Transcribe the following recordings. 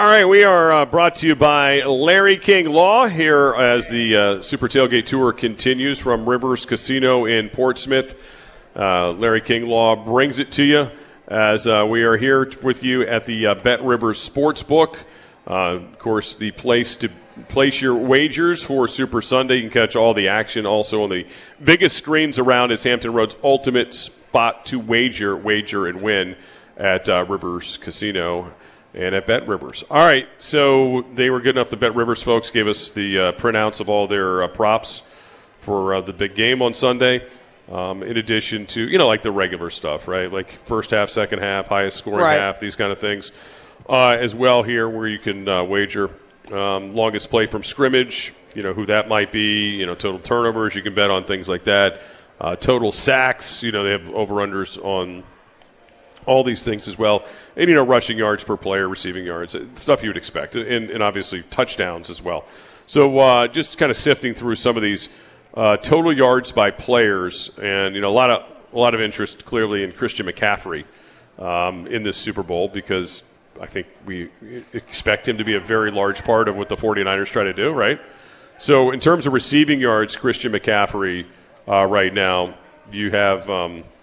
All right, we are uh, brought to you by Larry King Law here as the uh, Super Tailgate Tour continues from Rivers Casino in Portsmouth. Uh, Larry King Law brings it to you as uh, we are here with you at the uh, Bet Rivers Sportsbook. Uh, of course, the place to place your wagers for Super Sunday. You can catch all the action also on the biggest screens around. It's Hampton Road's ultimate spot to wager, wager and win at Rivers Casino and at Bet Rivers. All right, so they were good enough. The Bet Rivers folks gave us the uh, printouts of all their uh, props for uh, the big game on Sunday. Um, in addition to you know like the regular stuff, right? Like first half, second half, highest scoring right. half, these kind of things, uh, as well here where you can uh, wager um, longest play from scrimmage. You know who that might be. You know total turnovers. You can bet on things like that. Uh, total sacks. You know they have over unders on all these things as well. And, you know, rushing yards per player, receiving yards, uh, stuff you would expect, and, and obviously touchdowns as well. So uh, just kind of sifting through some of these uh, total yards by players, and, you know, a lot of, a lot of interest clearly in Christian McCaffrey um, in this Super Bowl because I think we expect him to be a very large part of what the 49ers try to do, right? So in terms of receiving yards, Christian McCaffrey uh, right now, you have um, –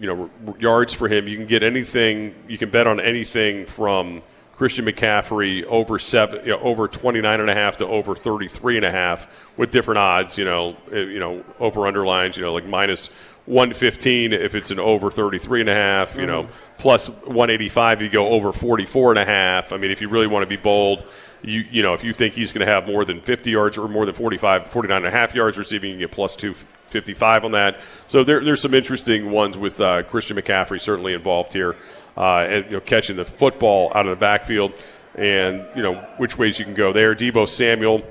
you know yards for him. You can get anything. You can bet on anything from Christian McCaffrey over seven, you know, over 29 and a half to over 33 and a half with different odds. You know, eh, you know over underlines. You know, like minus 115 if it's an over 33 and a half. You mm-hmm. know, plus 185 you go over 44 and a half. I mean, if you really want to be bold. You, you know, if you think he's going to have more than 50 yards or more than 45, 49 and a half yards receiving, you get plus two, 55 on that. So there, there's some interesting ones with uh, Christian McCaffrey certainly involved here, uh, and you know catching the football out of the backfield, and you know which ways you can go there. Deebo Samuel,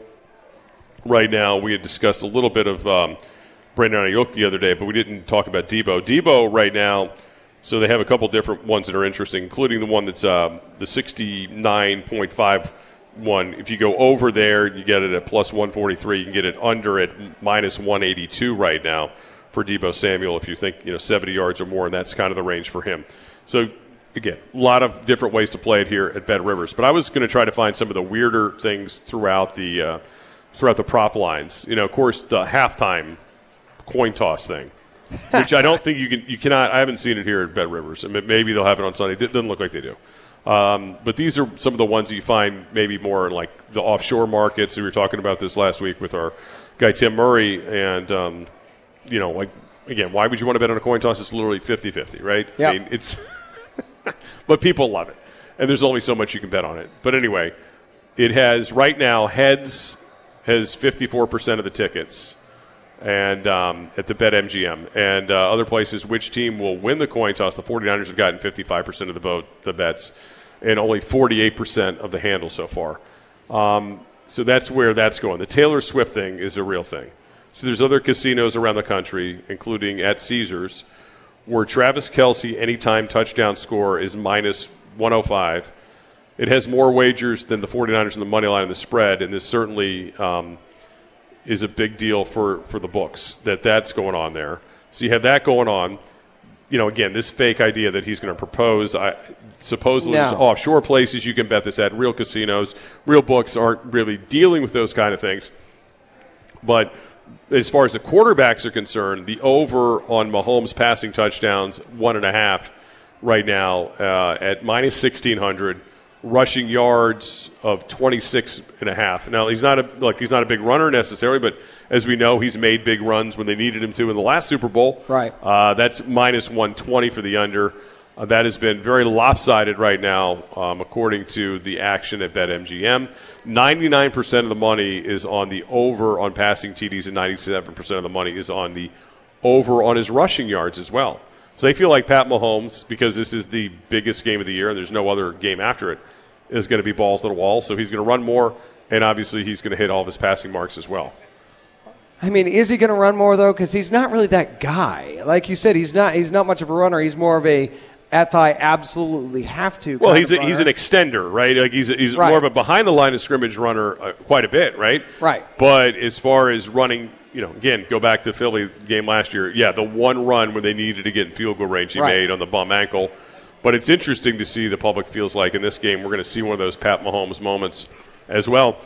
right now we had discussed a little bit of um, Brandon Aiyuk the other day, but we didn't talk about Deebo. Deebo right now. So they have a couple different ones that are interesting, including the one that's uh, the 69.5 one. If you go over there, you get it at plus 143. You can get it under at minus 182 right now for Deebo Samuel if you think you know 70 yards or more, and that's kind of the range for him. So again, a lot of different ways to play it here at Bet Rivers. But I was going to try to find some of the weirder things throughout the uh, throughout the prop lines. You know, of course, the halftime coin toss thing. which I don't think you can, you cannot. I haven't seen it here at Bet Rivers. and maybe they'll have it on Sunday. It doesn't look like they do. Um, but these are some of the ones you find maybe more in like the offshore markets. We were talking about this last week with our guy Tim Murray, and um, you know, like again, why would you want to bet on a coin toss? It's literally 50-50, right? Yeah. I mean, it's, but people love it, and there's only so much you can bet on it. But anyway, it has right now heads has 54% of the tickets and um, at the Bet MGM and uh, other places, which team will win the coin toss? The 49ers have gotten 55% of the vote, the bets, and only 48% of the handle so far. Um, so that's where that's going. The Taylor Swift thing is a real thing. So there's other casinos around the country, including at Caesars, where Travis Kelce anytime touchdown score is minus 105. It has more wagers than the 49ers in the money line and the spread, and this certainly um, – is a big deal for, for the books that that's going on there. So you have that going on. You know, again, this fake idea that he's going to propose. I, supposedly, no. offshore places you can bet this at. Real casinos, real books aren't really dealing with those kind of things. But as far as the quarterbacks are concerned, the over on Mahomes passing touchdowns, one and a half right now uh, at minus 1600 rushing yards of 26 and a half. Now he's not a like he's not a big runner necessarily, but as we know, he's made big runs when they needed him to in the last Super Bowl. Right. Uh, that's minus 120 for the under. Uh, that has been very lopsided right now, um, according to the action at BetMGM. 99% of the money is on the over on passing TDs, and 97% of the money is on the over on his rushing yards as well. So they feel like Pat Mahomes, because this is the biggest game of the year and there's no other game after it, is going to be balls to the wall. So he's going to run more, and obviously he's going to hit all of his passing marks as well. I mean, is he going to run more though? Because he's not really that guy. Like you said, he's not. He's not much of a runner. He's more of a if I absolutely have to. Well, he's a, he's an extender, right? Like he's he's right. more of a behind the line of scrimmage runner, uh, quite a bit, right? Right. But as far as running, you know, again, go back to the Philly game last year. Yeah, the one run where they needed to get in field goal range, he right. made on the bum ankle But it's interesting to see the public feels like in this game we're going to see one of those Pat Mahomes moments as well.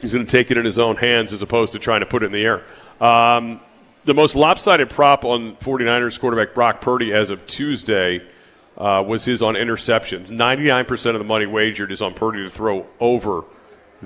He's going to take it in his own hands as opposed to trying to put it in the air. Um, the most lopsided prop on 49ers quarterback Brock Purdy as of Tuesday uh, was his on interceptions. 99% of the money wagered is on Purdy to throw over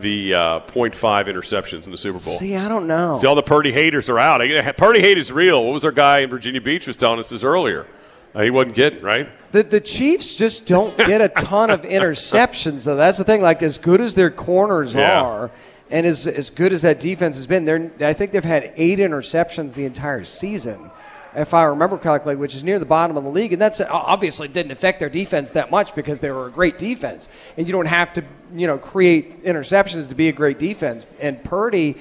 the uh, 0.5 interceptions in the Super Bowl. See, I don't know. See, all the Purdy haters are out. Purdy hate is real. What was our guy in Virginia Beach was telling us this earlier? Uh, he wasn't getting right. The the Chiefs just don't get a ton of interceptions. So that's the thing. Like as good as their corners Yeah. are, and as as good as that defense has been, I think they've had eight interceptions the entire season, if I remember correctly, which is near the bottom of the league. And that's obviously didn't affect their defense that much because they were a great defense, and you don't have to you know create interceptions to be a great defense. And Purdy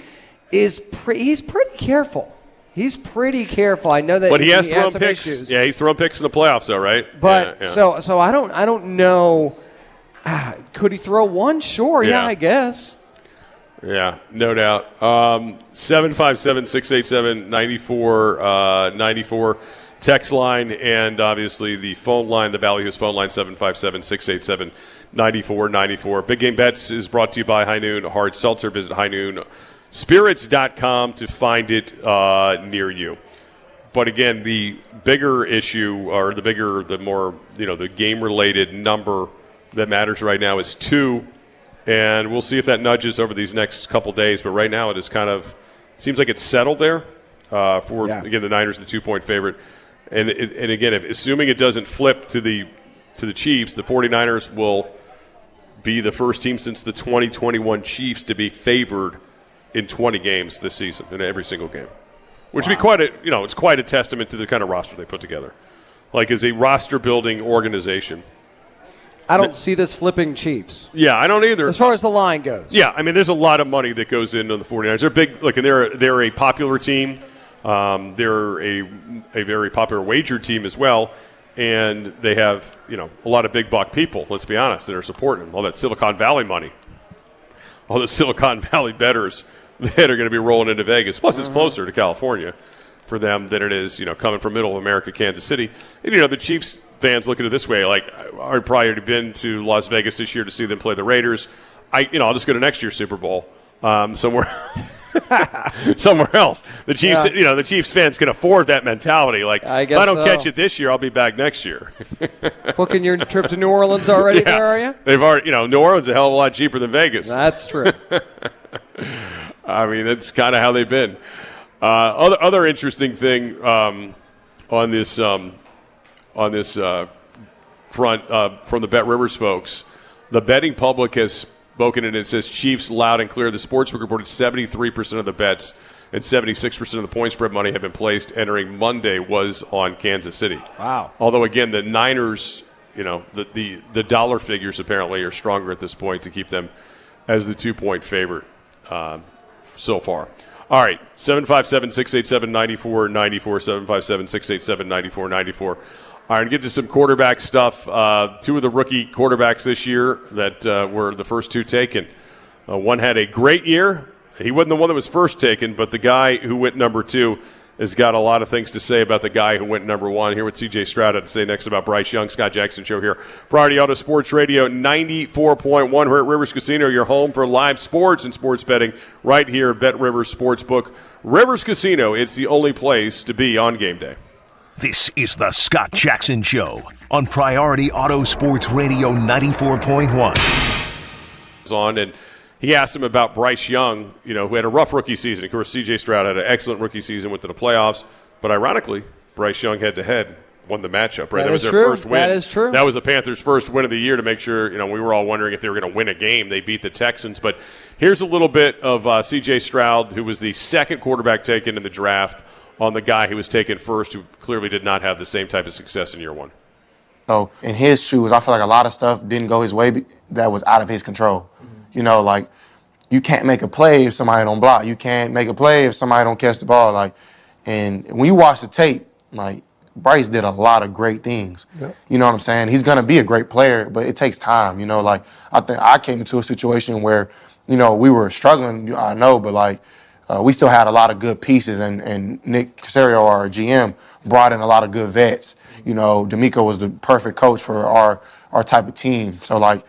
is pre- he's pretty careful. He's pretty careful. I know that, But he has had thrown some picks. issues. Yeah, he's thrown picks in the playoffs, though, right? But Yeah, yeah. so so I don't I don't know. Ah, could he throw one? Sure, yeah, Yeah. I guess. Yeah, no doubt. Um, 757 687 9494. Text line and obviously the phone line, the Ballyhoo's phone line, 757 687 9494. Big Game Bets is brought to you by High Noon Hard Seltzer. Visit highnoonspirits.com to find it uh, near you. But again, the bigger issue, or the bigger, the more, you know, the game related number that matters right now is two and we'll see if that nudges over these next couple days. But right now, it is kind of seems like it's settled there uh, for Yeah. again the Niners, the two point favorite. And it, and again, if, assuming it doesn't flip to the to the Chiefs, the 49ers will be the first team since the 2021 Chiefs to be favored in 20 games this season in every single game, which would be quite a you know it's quite a testament to the kind of roster they put together, like as a roster building organization. I don't see this flipping Chiefs Yeah, I don't either. as far as the line goes. Yeah, I mean, there's a lot of money that goes into the 49ers. They're big. Look, and they're they're a popular team. Um, they're a a very popular wager team as well, and they have you know a lot of big buck people. Let's be honest, that are supporting them. All that Silicon Valley money, all the Silicon Valley betters that are going to be rolling into Vegas. Plus, it's closer to California for them than it is you know coming from middle of America, Kansas City. And you know the Chiefs fans look at it this way: like I've probably already been to Las Vegas this year to see them play the Raiders. I you know I'll just go to next year's Super Bowl um, somewhere. somewhere else. The Chiefs, Yeah. you know, the Chiefs fans can afford that mentality. Like, I if I don't so. catch it this year, I'll be back next year. Booking your trip to New Orleans already there, are you? They've already, you know, New Orleans is a hell of a lot cheaper than Vegas. That's true. I mean, that's kind of how they've been. Uh, other other interesting thing um, on this um, on this uh, front uh, from the Bet Rivers folks, the betting public has spoken and it says Chiefs loud and clear. The sportsbook reported seventy three percent of the bets and seventy six percent of the point spread money have been placed entering Monday was on Kansas City. Wow. Although again, the Niners, you know, the the, the dollar figures apparently are stronger at this point to keep them as the two point favorite um, so far. All right, 757 687 9494, 757 687 9494. All right, and get to some quarterback stuff. Uh, two of the rookie quarterbacks this year that uh, were the first two taken. Uh, one had a great year. He wasn't the one that was first taken, but the guy who went number two has got a lot of things to say about the guy who went number one. Here what CJ Stroud to say next about Bryce Young. Scott Jackson Show here. Priority Auto Sports Radio 94.1. We're at Rivers Casino, your home for live sports and sports betting right here at Bet Rivers Sportsbook. Rivers Casino, it's the only place to be on game day. This is the Scott Jackson Show on Priority Auto Sports Radio 94.1. was on, and he asked him about Bryce Young, you know, who had a rough rookie season. Of course, C.J. Stroud had an excellent rookie season, went to the playoffs, but ironically, Bryce Young head to head won the matchup. Right, That was their true. first win. That is true. That was the Panthers' first win of the year to make sure you know we were all wondering if they were going to win a game. They beat the Texans, but here's a little bit of uh, C.J. Stroud, who was the second quarterback taken in the draft, on the guy who was taken first, who clearly did not have the same type of success in year one. So in his shoes, I feel like a lot of stuff didn't go his way that was out of his control. Mm-hmm. You know, like you can't make a play if somebody don't block. You can't make a play if somebody don't catch the ball. Like, and when you watch the tape, like Bryce did a lot of great things. You know what I'm saying? He's gonna be a great player, but it takes time. You know, like I think I came into a situation where, you know, we were struggling. I know, but like uh, we still had a lot of good pieces, and, and Nick Caserio, our GM, brought in a lot of good vets. You know, DeMeco was the perfect coach for our our type of team. So like,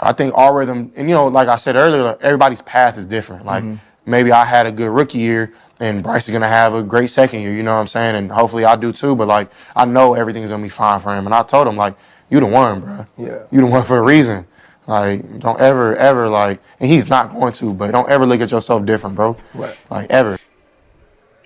I think our rhythm, and you know, like I said earlier, everybody's path is different. Like maybe I had a good rookie year. And Bryce is gonna have a great second year, you know what I'm saying? And hopefully I do too. But like I know everything's gonna be fine for him. And I told him like, you the one, bro. Yeah. You the one for a reason. Like, don't ever, ever like, and he's not going to, but don't ever look at yourself different, bro. Right. Like ever.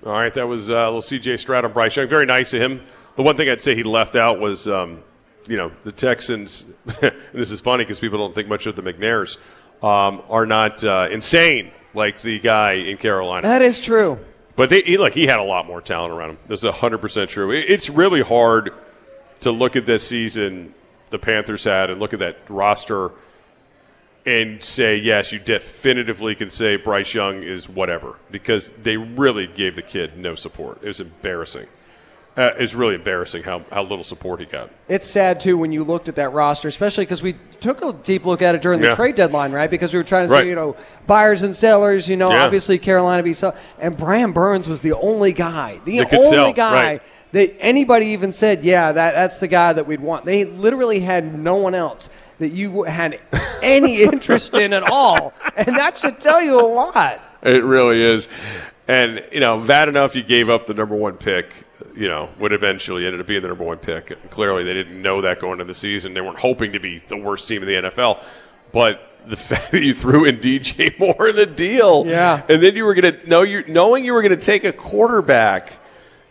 All right, that was uh, a little CJ Stroud and Bryce Young. Very nice of him. The one thing I'd say he left out was, um, you know, the Texans. and this is funny because people don't think much of the McNairs um, are not uh, insane like the guy in Carolina. That is true. But they, he, look, he had a lot more talent around him. That's hundred percent true. It- It's really hard to look at this season the Panthers had and look at that roster and say, yes, you definitively can say Bryce Young is whatever because they really gave the kid no support. It was embarrassing. Uh, it's really embarrassing how, how little support he got. It's sad too when you looked at that roster, especially because we took a deep look at it during the Yeah. trade deadline, right? Because we were trying to Right. say, you know, buyers and sellers. You know, Yeah. obviously Carolina be sell, and Brian Burns was the only guy, the could only sell, guy right. that anybody even said, yeah, that that's the guy that we'd want. They literally had no one else that you had any interest in at all, and that should tell you a lot. It really is. And, you know, bad enough you gave up the number one pick, you know, would eventually ended up being the number one pick. Clearly, they didn't know that going into the season. They weren't hoping to be the worst team in the NFL. But the fact that you threw in DJ Moore in the deal, Yeah. and then you were going to know you knowing you were going to take a quarterback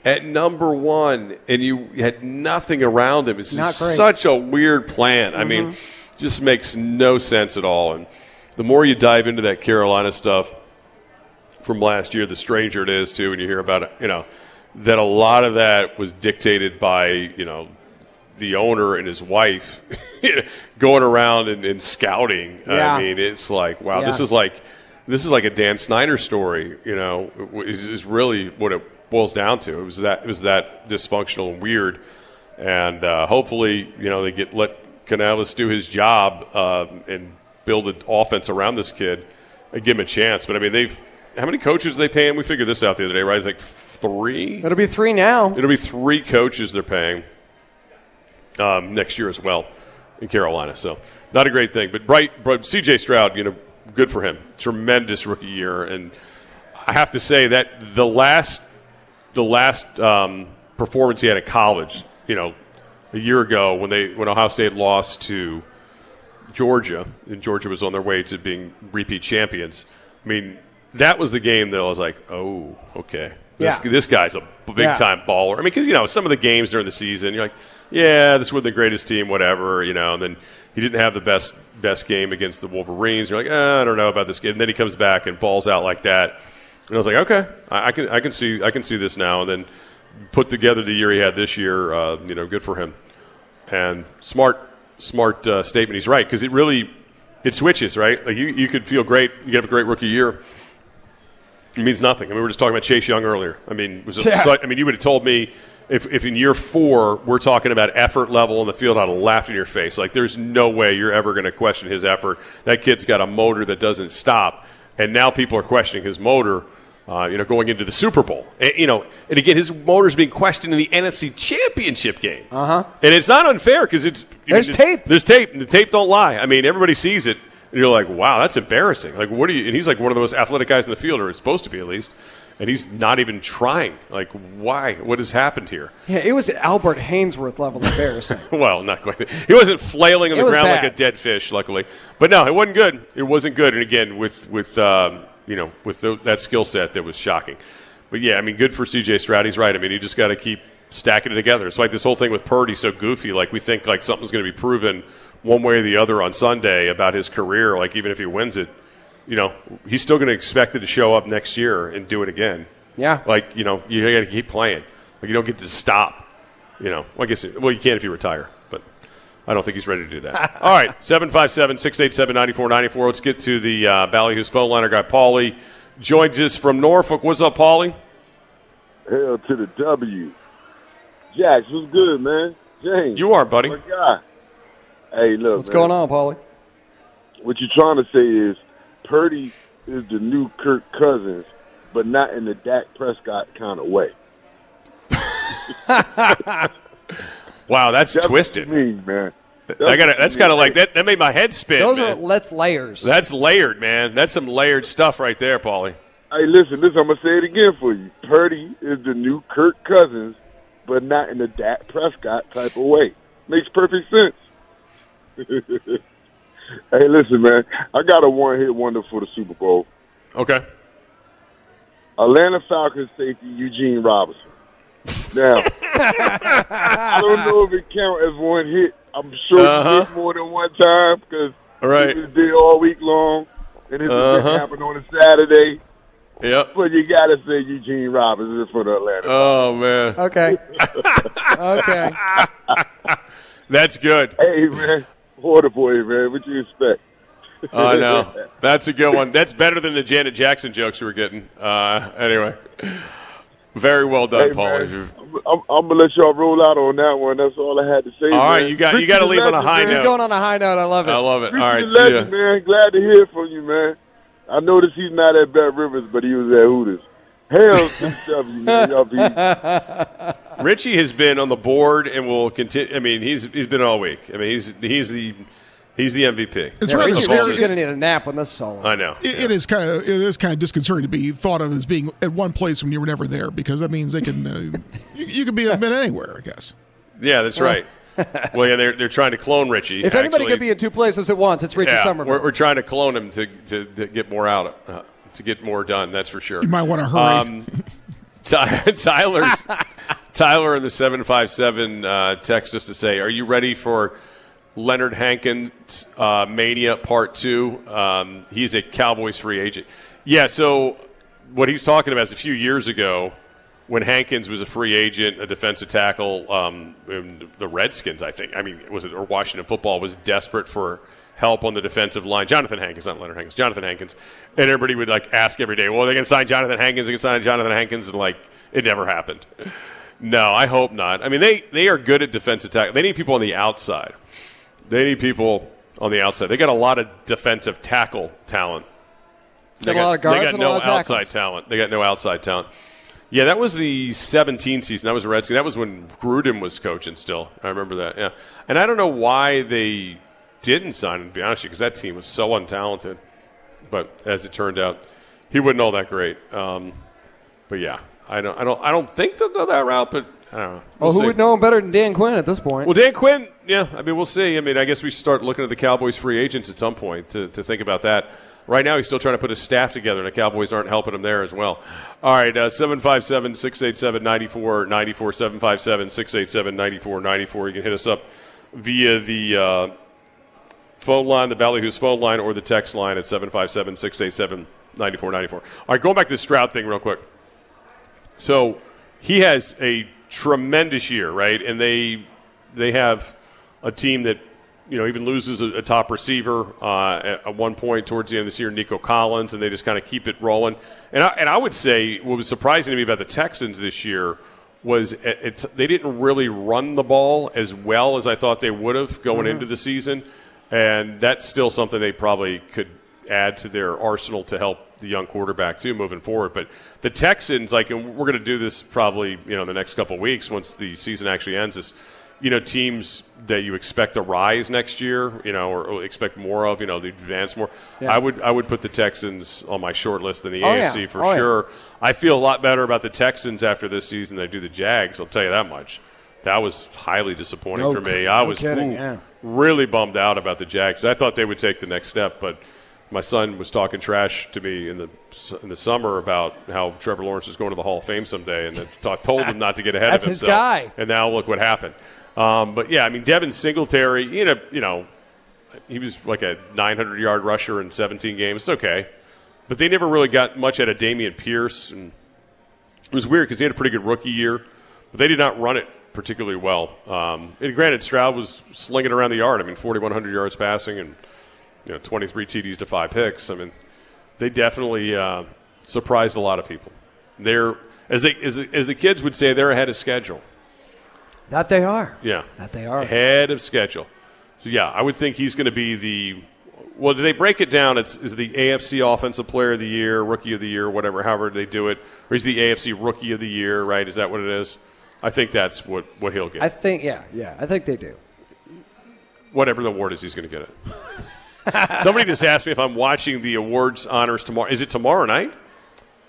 at number one, and you had nothing around him. It's just such a weird plan. I mean, mm-hmm. Just makes no sense at all. And the more you dive into that Carolina stuff from last year, the stranger it is too. When you hear about it, you know that a lot of that was dictated by you know the owner and his wife going around and, and scouting. Yeah. I mean, it's like wow, this is like this is like a Dan Snyder story. You know, is, is really what it boils down to. It was that it was that dysfunctional and weird. And uh, hopefully, you know, they get let Canales do his job um, and build an offense around this kid and give him a chance. But I mean, they've how many coaches are they paying? We figured this out the other day, right? It's like three. It'll be three now. It'll be three coaches they're paying um, next year as well in Carolina. So not a great thing. But Bright, Bright C.J. Stroud, you know, good for him. Tremendous rookie year, and I have to say that the last the last um, performance he had at college, you know, a year ago when they when Ohio State lost to Georgia, and Georgia was on their way to being repeat champions. I mean, that was the game that I was like, oh, okay, this Yeah. this guy's a big time baller. I mean, because you know some of the games during the season, you're like, yeah, this was the greatest team, whatever, you know. And then he didn't have the best best game against the Wolverines. You're like, eh, I don't know about this kid. And then he comes back and balls out like that. And I was like, okay, I, I can I can see I can see this now. And then put together the year he had this year, uh, you know, good for him. And smart smart uh, statement. He's right because it really it switches right. Like you you could feel great, you have a great rookie year. It means nothing. I mean, we were just talking about Chase Young earlier. I mean, was it Yeah. I mean, you would have told me if, if in year four we're talking about effort level in the field, I'd have laughed in your face. Like, there's no way you're ever going to question his effort. That kid's got a motor that doesn't stop, and now people are questioning his motor. Uh, you know, going into the Super Bowl, and, you know, and again, his motor's being questioned in the NFC Championship game. Uh huh. And it's not unfair because it's There's know, tape. There's tape, and the tape don't lie. I mean, everybody sees it, and you're like, wow, that's embarrassing. Like, what are you? And he's like one of the most athletic guys in the field, or it's supposed to be at least, and he's not even trying. Like, why? What has happened here? Yeah, it was Albert Haynesworth level embarrassing. Well, not quite. He wasn't flailing on the ground like a dead fish, luckily. But no, it wasn't good. It wasn't good. And again, with with um, you know with tho- that skill set, that was shocking. But yeah, I mean, good for C.J. Stroud. He's right. I mean, you just got to keep stacking it together. It's like this whole thing with Purdy, so goofy. Like we think like something's going to be proven one way or the other on Sunday about his career. Like even if he wins it, you know, he's still going to expect it to show up next year and do it again. Yeah. Like you know, you got to keep playing. Like you don't get to stop. You know, well, I guess well you can if you retire, I don't think he's ready to do that. All right, 757-687-9494. Let's get to the uh, Ballyhoo's phone line. Our guy Paulie joins us from Norfolk. What's up, Paulie? Hell to the W. Jax, what's good, man? James. You are, buddy. My guy. Hey, look. What's man, going on, Paulie? What you're trying to say is Purdy is the new Kirk Cousins, but not in the Dak Prescott kind of way. Wow, that's, That's twisted. Me, man. I got that's kind of like that. That made my head spin. Those man. are let's layers. That's layered, man. That's some layered stuff right there, Paulie. Hey, listen, listen. I'm gonna say it again for you. Purdy is the new Kirk Cousins, but not in the Dak Prescott type of way. Makes perfect sense. hey, listen, man. I got a one-hit wonder for the Super Bowl. Okay. Atlanta Falcons safety Eugene Robinson. Now, I don't know if it counts as one hit. I'm sure Uh-huh. he hit more than one time because All right. he was there all week long, and this Uh-huh. event happened on a Saturday. Yep. But you gotta say Eugene Robinson is for the Atlanta. Oh man, okay. okay. that's good. hey man, water boy, man, what you expect? I know. That's a good one. That's better than the Janet Jackson jokes we were getting. Uh, anyway, very well done, Hey, Paulie. man, I'm, I'm, I'm gonna let y'all roll out on that one. That's all I had to say. All right, man. you got- you gotta the leave on a high man. He's note. going on a high note. I love it. I love it. Richie All right, the see ya. legend, man. Glad to hear from you, man. I noticed he's not at Bet Rivers, but he was at Hooters. Hell to the W, man. Y'all be Richie has been on the board and will continue. I mean, he's he's been all week. I mean, he's he's the he's the MVP. It's Yeah, rather Richie scary. Richie's going to need a nap when this is all. I know. It- it is kind of it is kind of disconcerting to be thought of as being at one place when you were never there because that means they can uh, you, you can be a bit anywhere, I guess. Yeah, that's right. well, yeah, they're they're trying to clone Richie. If anybody actually. could be in two places at once, it's Richie yeah, Somerville. we're, we're trying to clone him to, to, to get more out, uh, to get more done. That's for sure. You might want to hurry. Um, Ty- Tyler's Tyler in the seven five seven uh, text us to say, "Are you ready for Leonard Hankins uh, mania part two? Um, he's a Cowboys free agent. Yeah. So what he's talking about is a few years ago when Hankins was a free agent, a defensive tackle. Um, the Redskins, I think. I mean, was it or Washington Football was desperate for help on the defensive line. Jonathan Hankins, not Leonard Hankins. Jonathan Hankins, and everybody would like ask every day, "Well, they're going to sign Jonathan Hankins. They're going to sign Jonathan Hankins," and like it never happened. No, I hope not. I mean, they they are good at defensive tackle. They need people on the outside. They need people on the outside. They got a lot of defensive tackle talent. They Got a lot of guards they got no outside talent. They got no outside talent. Yeah, that was the 17 season. That was a Redskin. That was when Gruden was coaching still. I remember that. Yeah. And I don't know why they didn't sign him, to be honest with you, because that team was so untalented. But as it turned out, he wasn't all that great. Um, but yeah, I don't, I don't, I don't think they'll go that route. But I don't know. well, We'll who see. would know him better than Dan Quinn at this point? Well, Dan Quinn, yeah. I mean, we'll see. I mean, I guess we start looking at the Cowboys free agents at some point to, to think about that. Right now, he's still trying to put his staff together, and the Cowboys aren't helping him there as well. All right, uh, 757 687 9494, 757 687 9494. You can hit us up via the uh, phone line, the Ballyhoo's phone line, or the text line at 757 687 9494. All right, going back to the Stroud thing real quick. So he has a tremendous year, right? And they they have a team that you know even loses a, a top receiver uh, at, at one point towards the end of this year, Nico Collins, and they just kind of keep it rolling. And I, and I would say what was surprising to me about the Texans this year was it, it's they didn't really run the ball as well as I thought they would have going into the season, and that's still something they probably could add to their arsenal to help the young quarterback too moving forward. But the Texans, like, and we're going to do this probably you know the next couple of weeks once the season actually ends. Is you know teams that you expect to rise next year, you know, or, or expect more of, you know, the advance more. Yeah. I would I would put the Texans on my short list in the Oh, yeah. AFC for Oh, yeah. sure. I feel a lot better about the Texans after this season than I do the Jags. I'll tell you that much. That was highly disappointing No for me. I no was kidding, yeah. really bummed out about the Jags. I thought they would take the next step, but my son was talking trash to me in the in the summer about how Trevor Lawrence is going to the Hall of Fame someday, and I told him not to get ahead That's of his himself. guy. And now look what happened. Um, but yeah, I mean Devin Singletary, you know, you know, he was like a 900 yard rusher in 17 games. It's okay, but they never really got much out of Dameon Pierce, and it was weird because he had a pretty good rookie year, but they did not run it particularly well. Um, and granted, Stroud was slinging around the yard. I mean, 4,100 yards passing and you know 23 TDs to five picks. I mean, they definitely uh, surprised a lot of people. They're as they as the, as the kids would say, they're ahead of schedule. that they are. Yeah, That they are. ahead of schedule. So yeah, I would think he's going to be the. Well, do they break it down? It's is the AFC Offensive Player of the Year, Rookie of the Year, whatever, however they do it, or is the AFC Rookie of the Year? Right? Is that what it is? I think that's what, what he'll get. I think, yeah, yeah, I think they do. Whatever the award is, he's going to get it. Somebody just asked me if I'm watching the awards honors tomorrow. Is it tomorrow night?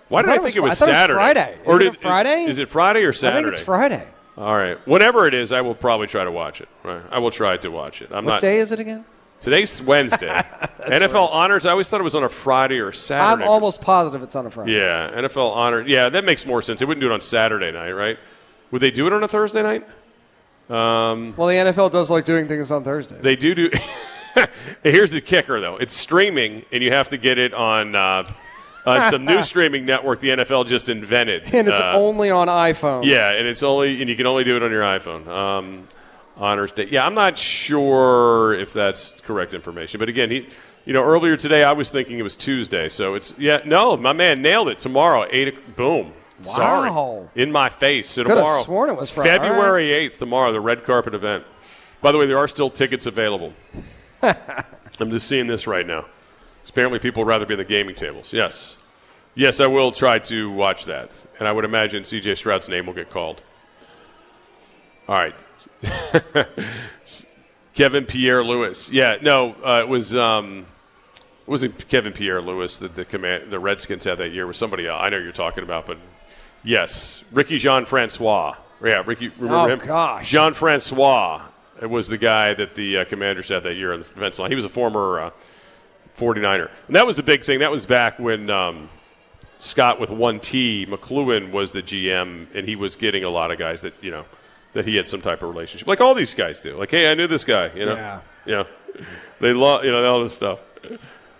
Why did I, think it was was Fri- I thought it was Saturday? Friday. Or Isn't did- it Friday? Is, it Friday or Saturday? I think it's Friday. All right. Whatever it is, I will probably try to watch it. Right. I will try to watch it. I'm What not. day is it again? Today's Wednesday. NFL honors. I always thought it was on a Friday or Saturday. I'm almost positive it's on a Friday. Yeah, NFL honors. Yeah, that makes more sense. They wouldn't do it on Saturday night, right? Would they do it on a Thursday night? Um, well, the NFL does like doing things on Thursday. They do do. Here's the kicker, though. It's streaming, and you have to get it on uh, on some new streaming network the NFL just invented. and it's Uh, only on iPhone. Yeah, and it's only and you can only do it on your iPhone. Um, honors Day. Yeah, I'm not sure if that's correct information, but again, he, you know, earlier today I was thinking it was Tuesday, so it's yeah. No, my man nailed it. Tomorrow, eight. Boom. Sorry, Wow. in my face. So Could've tomorrow, sworn it was Friday. February eighth. Tomorrow, the red carpet event. By the way, there are still tickets available. I'm just seeing this right now. Apparently, people would rather be in the gaming tables. Yes. Yes, I will try to watch that. And I would imagine CJ Stroud's name will get called. All right. Kevin Pierre-Louis. Yeah, no, uh, it was. Um, it wasn't Kevin Pierre-Louis that the command the Redskins had that year. It was somebody else. I know you're talking about, but yes, Ricky Jean Francois. Yeah, Ricky. Remember Oh, him? gosh. Jean Francois was the guy that the uh, Commanders had that year on the defensive line. He was a former uh, 49er. And that was the big thing. That was back when um, Scot with one T, McCloughan was the GM, and he was getting a lot of guys that, you know, that he had some type of relationship. Like all these guys do. Like, hey, I knew this guy, you know. Yeah. Know, they love, you know, all this stuff.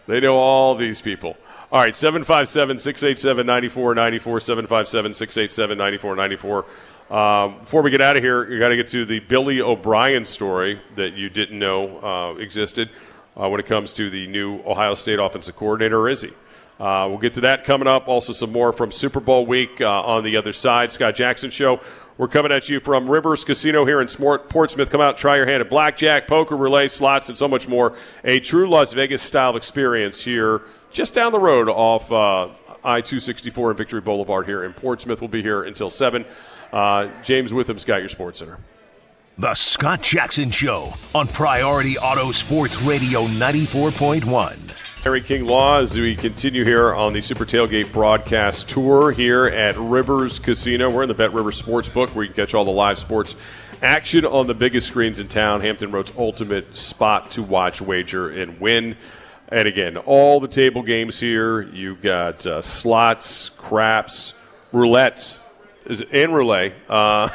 They know all these people. All right, 757 687 9494, 757 687 9494. Um, Before we get out of here, you got to get to the Billy O'Brien story that you didn't know uh, existed uh, when it comes to the new Ohio State offensive coordinator, or is he? Uh, we'll get to that coming up. Also, some more from Super Bowl week uh, on the other side. Scott Jackson Show. We're coming at you from Rivers Casino here in Portsmouth. Come out, try your hand at blackjack, poker, roulette, slots, and so much more. A true Las Vegas style experience here, just down the road off uh, I 264 and Victory Boulevard here in Portsmouth. We'll be here until 7. Uh, James Witham, Scott, your Sports Center. The Scott Jackson Show on Priority Auto Sports Radio 94.1. Larry King Law as we continue here on the Super Tailgate broadcast tour here at Rivers Casino. We're in the Bet Rivers Sportsbook where you can catch all the live sports action on the biggest screens in town. Hampton Road's ultimate spot to watch, wager, and win. And again, all the table games here. You've got uh, slots, craps, roulette, is- and roulette uh,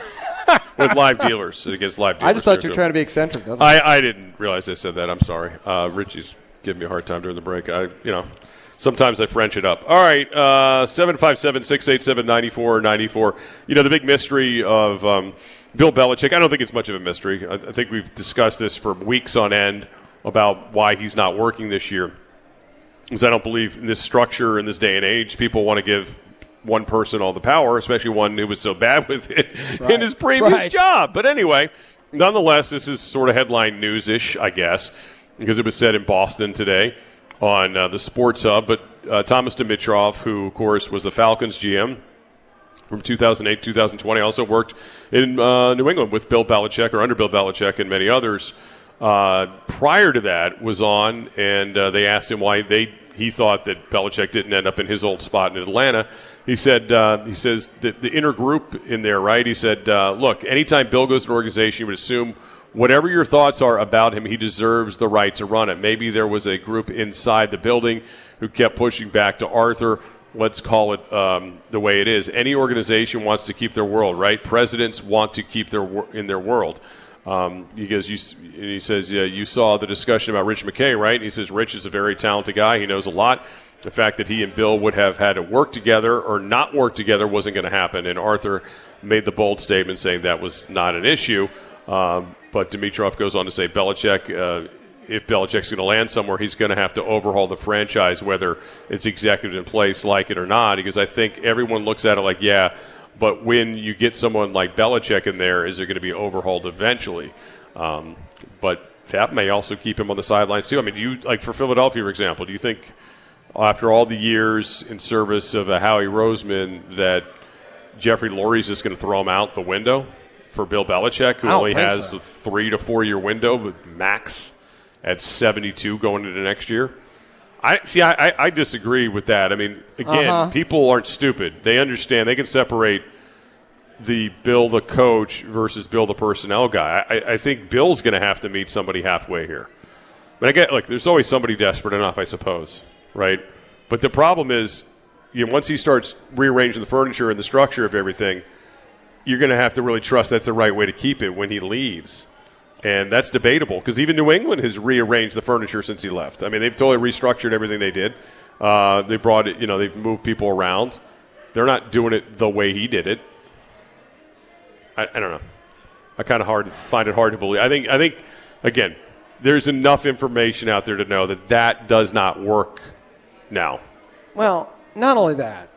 with live dealers against live dealers. I just thought you were trying to be eccentric. I, I didn't realize I said that. I'm sorry. Uh, Richie's giving me a hard time during the break. I, you know, sometimes I French it up. All right, uh, 757-687-9494. You know, the big mystery of um, Bill Belichick, I don't think it's much of a mystery. I, I think we've discussed this for weeks on end about why he's not working this year. Because I don't believe in this structure in this day and age, people want to give one person all the power, especially one who was so bad with it in his previous Right. job. But anyway, nonetheless, this is sort of headline news ish, I guess, because it was said in Boston today on uh, the Sports Hub. But uh, Thomas Dimitroff, who, of course, was the Falcons GM from 2008 2020, also worked in uh, New England with Bill Belichick or under Bill Belichick and many others. Uh, prior to that, was on, and uh, they asked him why they he thought that Belichick didn't end up in his old spot in Atlanta. He said uh, he says that the inner group in there, right? He said, uh, look, anytime Bill goes to an organization, you would assume whatever your thoughts are about him, he deserves the right to run it. Maybe there was a group inside the building who kept pushing back to Arthur let's call it um, the way it is. Any organization wants to keep their world, right? Presidents want to keep their in their world. Um, he goes, you, he says, yeah, you saw the discussion about Rich McKay, right? And he says, Rich is a very talented guy. He knows a lot. The fact that he and Bill would have had to work together or not work together wasn't going to happen. And Arthur made the bold statement saying that was not an issue. Um, but Dimitroff goes on to say, Belichick, uh, if Belichick's going to land somewhere, he's going to have to overhaul the franchise, whether it's executive in place, like it or not. Because I think everyone looks at it like, yeah, but when you get someone like Belichick in there, is it going to be overhauled eventually? Um, but that may also keep him on the sidelines too. I mean, do you like for Philadelphia, for example? Do you think after all the years in service of a Howie Roseman that Jeffrey Lurie's just going to throw him out the window for Bill Belichick, who only has so. a three to four year window, with max at 72 going into next year. I see. I, I, I disagree with that. I mean, again, Uh-huh. people aren't stupid. They understand. They can separate the Bill the coach versus Bill the personnel guy. I, I think Bill's going to have to meet somebody halfway here. But I get like there's always somebody desperate enough, I suppose, right? But the problem is, you know, once he starts rearranging the furniture and the structure of everything, you're going to have to really trust that's the right way to keep it when he leaves. And that's debatable because even New England has rearranged the furniture since he left. I mean, they've totally restructured everything they did. Uh, they brought it, you know, they've moved people around. They're not doing it the way he did it. I, I don't know. I kind of hard find it hard to believe. I think I think again, there's enough information out there to know that that does not work now. Well, not only that.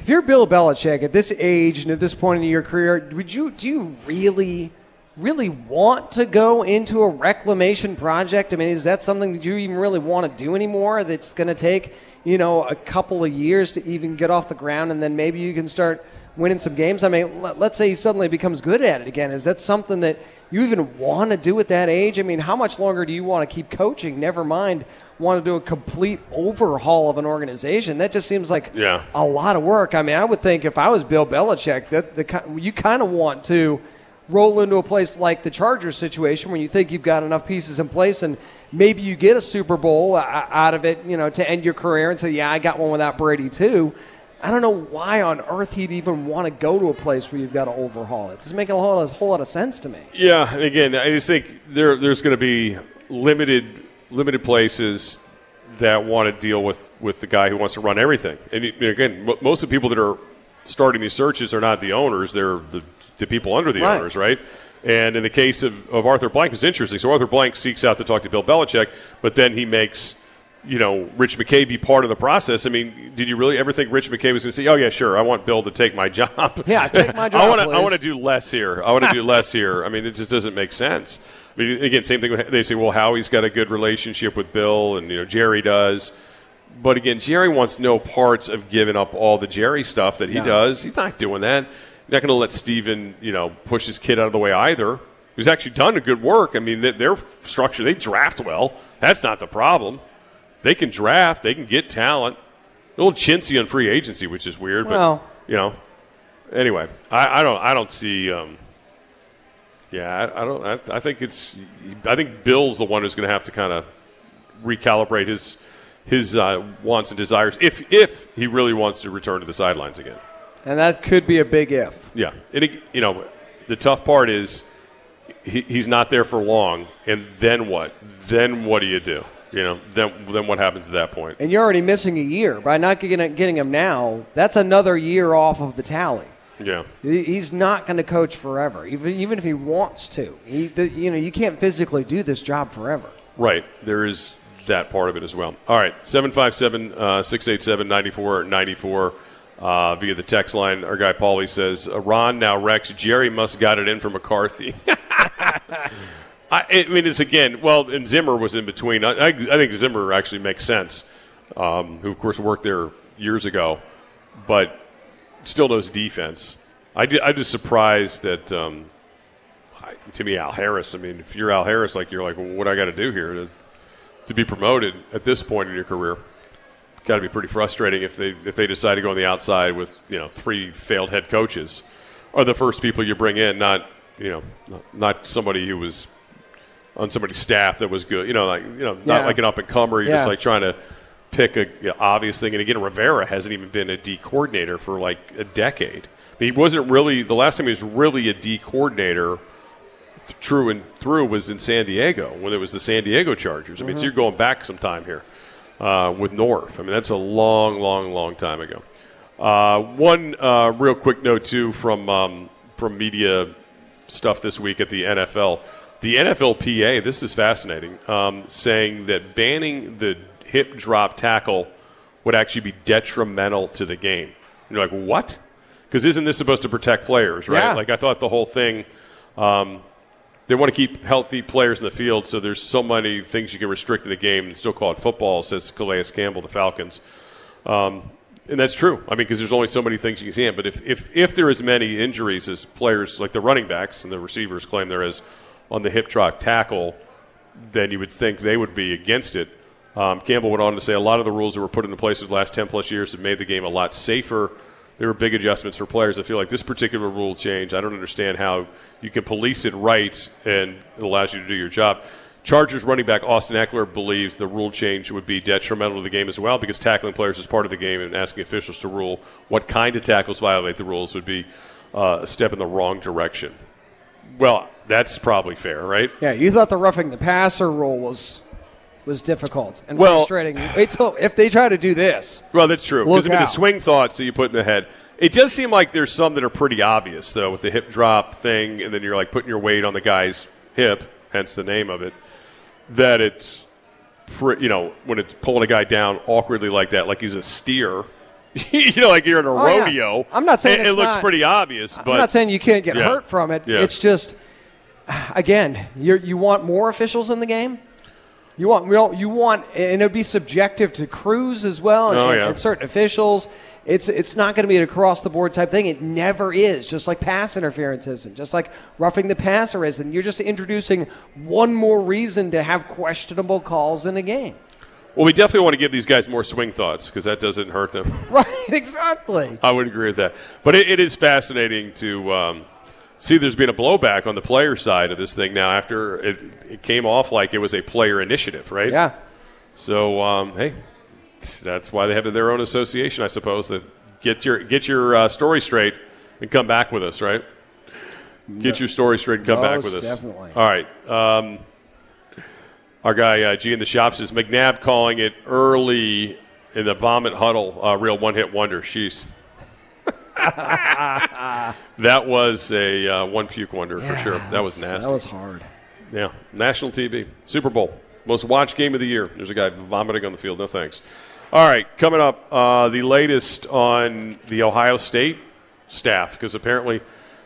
If you're Bill Belichick at this age and at this point in your career, would you do you really, really want to go into a reclamation project? I mean, is that something that you even really want to do anymore? That's going to take you know a couple of years to even get off the ground, and then maybe you can start winning some games. I mean, let, let's say he suddenly becomes good at it again. Is that something that you even want to do at that age? I mean, how much longer do you want to keep coaching? Never mind want to do a complete overhaul of an organization. That just seems like Yeah. a lot of work. I mean, I would think if I was Bill Belichick, that the you kind of want to roll into a place like the Chargers situation when you think you've got enough pieces in place and maybe you get a Super Bowl out of it, you know, to end your career and say, "Yeah, I got one without Brady too." I don't know why on earth he'd even want to go to a place where you've got to overhaul it. It doesn't make a whole, a whole lot of sense to me. Yeah, and again, I just think there there's going to be limited limited places that want to deal with with the guy who wants to run everything. And again, most of the people that are starting these searches are not the owners; they're the, the people under the Right. owners, right? And in the case of, of Arthur Blank, it's interesting. So Arthur Blank seeks out to talk to Bill Belichick, but then he makes you know Rich McKay be part of the process. I mean, did you really ever think Rich McKay was going to say, "Oh yeah, sure, I want Bill to take my job"? Yeah, take my I job, want to. I want to do less here. I want to do less here. I mean, it just doesn't make sense. I mean, again, same thing. They say, well, Howie's got a good relationship with Bill, and you know Jerry does. But again, Jerry wants no parts of giving up all the Jerry stuff that he does. He's not doing that. He's not going to let Steven, you know, push his kid out of the way either. He's actually done a good work. I mean, their structure, they draft well. That's not the problem. They can draft. They can get talent. A little chintzy on free agency, which is weird. Well- but you know, anyway, I, I don't. I don't see. Um, yeah, I, I don't. I, I think it's. I think Bill's the one who's going to have to kind of recalibrate his his uh, wants and desires if if he really wants to return to the sidelines again. And that could be a big if. Yeah, and it, you know, the tough part is he, he's not there for long, and then what? Then what do you do? You know, then then what happens at that point? and you're already missing a year by not getting getting him now. That's another year off of the tally. Yeah, He's not going to coach forever, even even if he wants to. He, the, you know, you can't physically do this job forever. right. There is that part of it as well. All right, 757 687 9494 uh, via the text line. Our guy Paulie says, uh, Ron now Rex. Jerry must got it in for McCarthy. I, I mean, it's again, well, and Zimmer was in between. I, I, I think Zimmer actually makes sense, um, who, of course, worked there years ago, but still knows defense. I, I'm just surprised that, um, to me, Al Harris, I mean, if you're Al Harris, like, you're like, well, what I got to do here to, to be promoted at this point in your career? Got to be pretty frustrating if they if they decide to go on the outside with you know three failed head coaches, are the first people you bring in, not you know not- somebody who was on somebody's staff that was good. You know, like you know, not Yeah. like an up and comer. You're just like trying to pick a you know, obvious thing. And again, Rivera hasn't even been a D coordinator for like a decade. I mean, he wasn't really the last time he was really a D coordinator. True and through was in San Diego when it was the San Diego Chargers. I mean, so you're going back some time here uh, with North. I mean, that's a long, long, long time ago. Uh, one uh, real quick note too from um, from media stuff this week at the NFL. The NFLPA, this is fascinating, um, saying that banning the hip drop tackle would actually be detrimental to the game. You're like, what? Because isn't this supposed to protect players, right? Yeah. Like I thought the whole thing. Um, they want to keep healthy players in the field, so there's so many things you can restrict in the game and still call it football, says Calais Campbell, the Falcons. Um, And that's true. I mean, because there's only so many things you can. See. But if, if, if there as many injuries as players like the running backs and the receivers claim there is on the hip drop tackle, then you would think they would be against it. Um, Campbell went on to say a lot of the rules that were put into place in the last 10 plus years have made the game a lot safer. There were big adjustments for players. I feel like this particular rule change, I don't understand how you can police it right and it allows you to do your job. Chargers running back Austin Ekeler believes the rule change would be detrimental to the game as well because tackling players is part of the game and asking officials to rule what kind of tackles violate the rules would be uh, a step in the wrong direction. Well, that's probably fair, right? Yeah, you thought the roughing the passer rule was was difficult and Well- frustrating. Wait till if they try to do this. Well, that's true. Because I mean, the swing thoughts that you put in the head. It does seem like there's some that are pretty obvious, though, with the hip drop thing, and then you're like putting your weight on the guy's hip, hence the name of it. That it's, you know, when it's pulling a guy down awkwardly like that, like he's a steer. you know, like you're in a Oh, yeah. rodeo. I'm not saying it, it looks not- pretty obvious, but I'm not saying you can't get Yeah. hurt from it. Yeah. It's just, again, you you want more officials in the game. You want well, you want, and it'd be subjective to crews as well, and, Oh, yeah. and certain officials. It's it's not going to be an across the board type thing. It never is. Just like pass interference isn't. Just like roughing the passer isn't. You're just introducing one more reason to have questionable calls in a game. well, we definitely want to give these guys more swing thoughts because that doesn't hurt them. Right? Exactly. I would agree with that. But it, it is fascinating to um, see there's been a blowback on the player side of this thing now after it, it came off like it was a player initiative, right? Yeah. So, um, hey, that's why they have their own association, I suppose, that get your, get your uh, story straight and come back with us, right? Get your story straight and come back with us. definitely. All right. Um, our guy uh, G in the shop says McNabb calling it early in the vomit huddle, uh, real one hit wonder. Sheesh. that was a uh, one puke wonder for sure. That was nasty. That was hard. Yeah, national TV, Super Bowl, most watched game of the year. There's a guy vomiting on the field. No thanks. All right, coming up, uh, the latest on the Ohio State staff because apparently,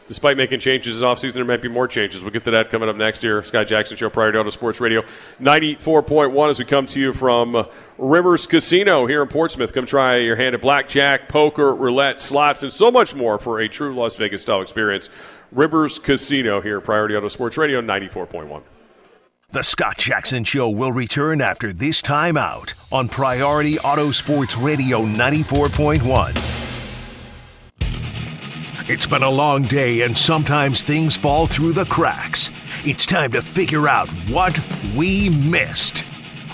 despite making changes in offseason, there might be more changes. We'll get to that coming up next year. Scott Jackson Show, Priority Auto Sports Radio, 94.1 as we come to you from Rivers Casino here in Portsmouth. Come try your hand at blackjack, poker, roulette, slots, and so much more for a true Las Vegas style experience. Rivers Casino here, Priority Auto Sports Radio, 94.1. The Scott Jackson Show will return after this timeout on Priority Auto Sports Radio 94.1. It's been a long day and sometimes things fall through the cracks. It's time to figure out what we missed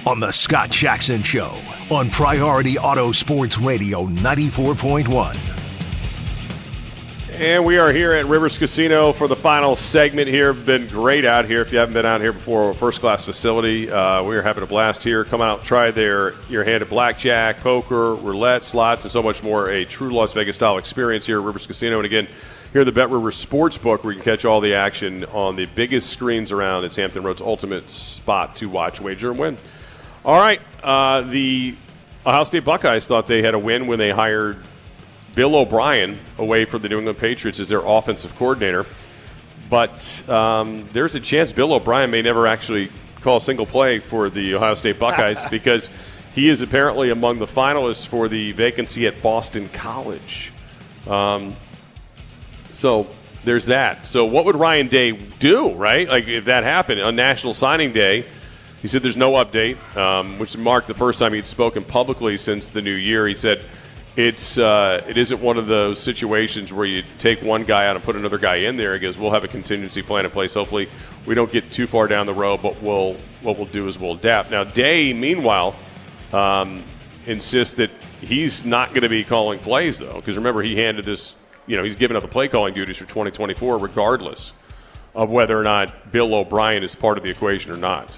on The Scott Jackson Show on Priority Auto Sports Radio 94.1. And we are here at Rivers Casino for the final segment here. Been great out here. If you haven't been out here before, first class facility. Uh, we are having a blast here. Come out, try their your hand at blackjack, poker, roulette, slots, and so much more. A true Las Vegas style experience here at Rivers Casino. And again, here at the Bet Rivers Sportsbook, where you can catch all the action on the biggest screens around. It's Hampton Road's ultimate spot to watch, wager, and win. All right, uh, the Ohio State Buckeyes thought they had a win when they hired Bill O'Brien away from the New England Patriots as their offensive coordinator. But um, there's a chance Bill O'Brien may never actually call a single play for the Ohio State Buckeyes because he is apparently among the finalists for the vacancy at Boston College. Um, so there's that. So what would Ryan Day do, right? Like if that happened on National Signing Day? He said there's no update, um, which marked the first time he'd spoken publicly since the new year. He said it's uh, it isn't one of those situations where you take one guy out and put another guy in there. He goes, we'll have a contingency plan in place. Hopefully, we don't get too far down the road, but we'll what we'll do is we'll adapt. Now, Day, meanwhile, um, insists that he's not going to be calling plays though, because remember he handed this, you know, he's given up the play calling duties for 2024, regardless of whether or not Bill O'Brien is part of the equation or not.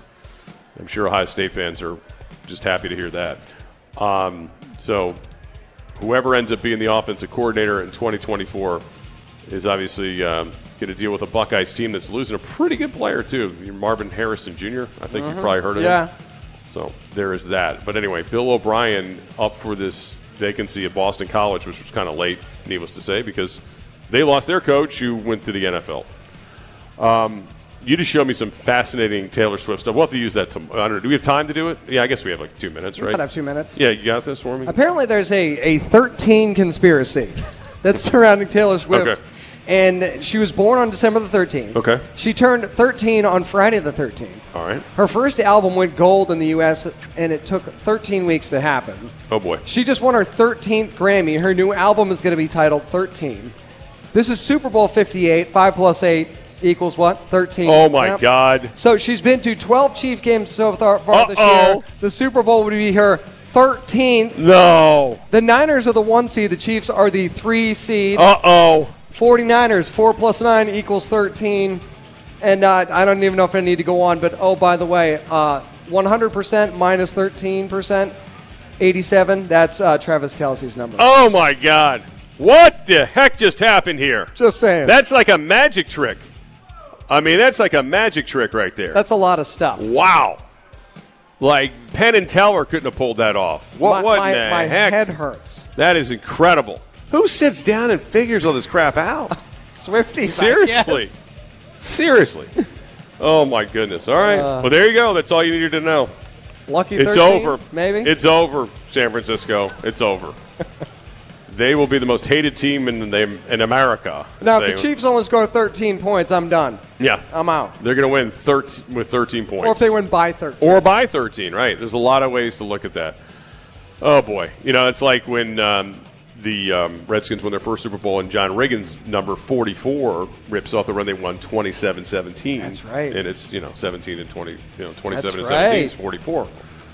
I'm sure Ohio State fans are just happy to hear that. Um, so, whoever ends up being the offensive coordinator in 2024 is obviously um, going to deal with a Buckeyes team that's losing a pretty good player too. Marvin Harrison Jr. I think you've probably heard of him. Yeah. So there is that. But anyway, Bill O'Brien up for this vacancy at Boston College, which was kind of late, needless to say, because they lost their coach who went to the NFL. Um, you just showed me some fascinating Taylor Swift stuff. We'll have to use that. To, I don't know. Do we have time to do it? Yeah, I guess we have like two minutes, right? Might have two minutes. Yeah, you got this for me. Apparently, there's a, a 13 conspiracy that's surrounding Taylor Swift. Okay. And she was born on December the 13th. Okay. She turned 13 on Friday the 13th. All right. Her first album went gold in the U.S., and it took 13 weeks to happen. Oh boy. She just won her 13th Grammy. Her new album is going to be titled 13. This is Super Bowl 58. 5 plus 8 equals what? 13. Oh my Yep. God. So she's been to 12 Chief games so far, far this year. The Super Bowl would be her 13th. No. The Niners are the one seed. The Chiefs are the three seed. Uh oh. 49ers, 4 plus 9 equals 13. And uh, I don't even know if I need to go on, but oh, by the way, uh, 100% minus 13%, 87. That's uh, Travis Kelce's number. Oh my God. What the heck just happened here? Just saying. That's like a magic trick. I mean, that's like a magic trick right there. That's a lot of stuff. wow. Like Penn and Teller couldn't have pulled that off. What? my, what my, the my heck? head hurts. That is incredible. Who sits down and figures all this crap out? Swifty. Seriously. Seriously. Oh my goodness. All right. Uh, well, there you go. That's all you needed to know. Lucky It's 13, over. Maybe. It's over, San Francisco. It's over. they will be the most hated team in the, in America. now, They- if the Chiefs only score 13 points, I'm done. Yeah. I'm out. They're going to win 13 with 13 points. Or if they win by 13. Or by 13, right? There's a lot of ways to look at that. Oh boy, you know it's like when um, the um, Redskins won their first Super Bowl and John Riggins, number 44, rips off the run they won 27-17. That's right. And it's you know 17 and 20, you know 27 That's and 17 is 44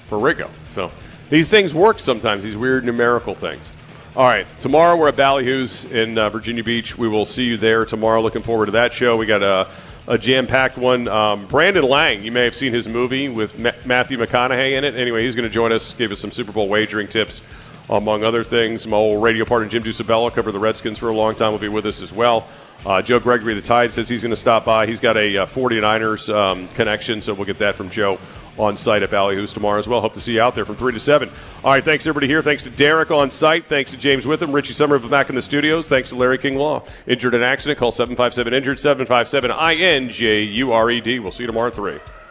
for Riggo. So these things work sometimes. These weird numerical things. All right, tomorrow we're at Ballyhoo's in uh, Virginia Beach. We will see you there tomorrow. Looking forward to that show. We got a, a jam-packed one. Um, Brandon Lang, you may have seen his movie with Ma- Matthew McConaughey in it. Anyway, he's going to join us, give us some Super Bowl wagering tips, among other things. My old radio partner Jim Dusabella covered the Redskins for a long time. Will be with us as well. Uh, Joe Gregory, the Tide, says he's going to stop by. He's got a uh, 49ers um, connection, so we'll get that from Joe on site at Ballyhoo's tomorrow as well. Hope to see you out there from 3 to 7. All right, thanks everybody here. Thanks to Derek on site. Thanks to James Witham, Richie Summer back in the studios. Thanks to Larry King Law. Injured in accident, call 757 Injured, 757 INJURED. We'll see you tomorrow at 3.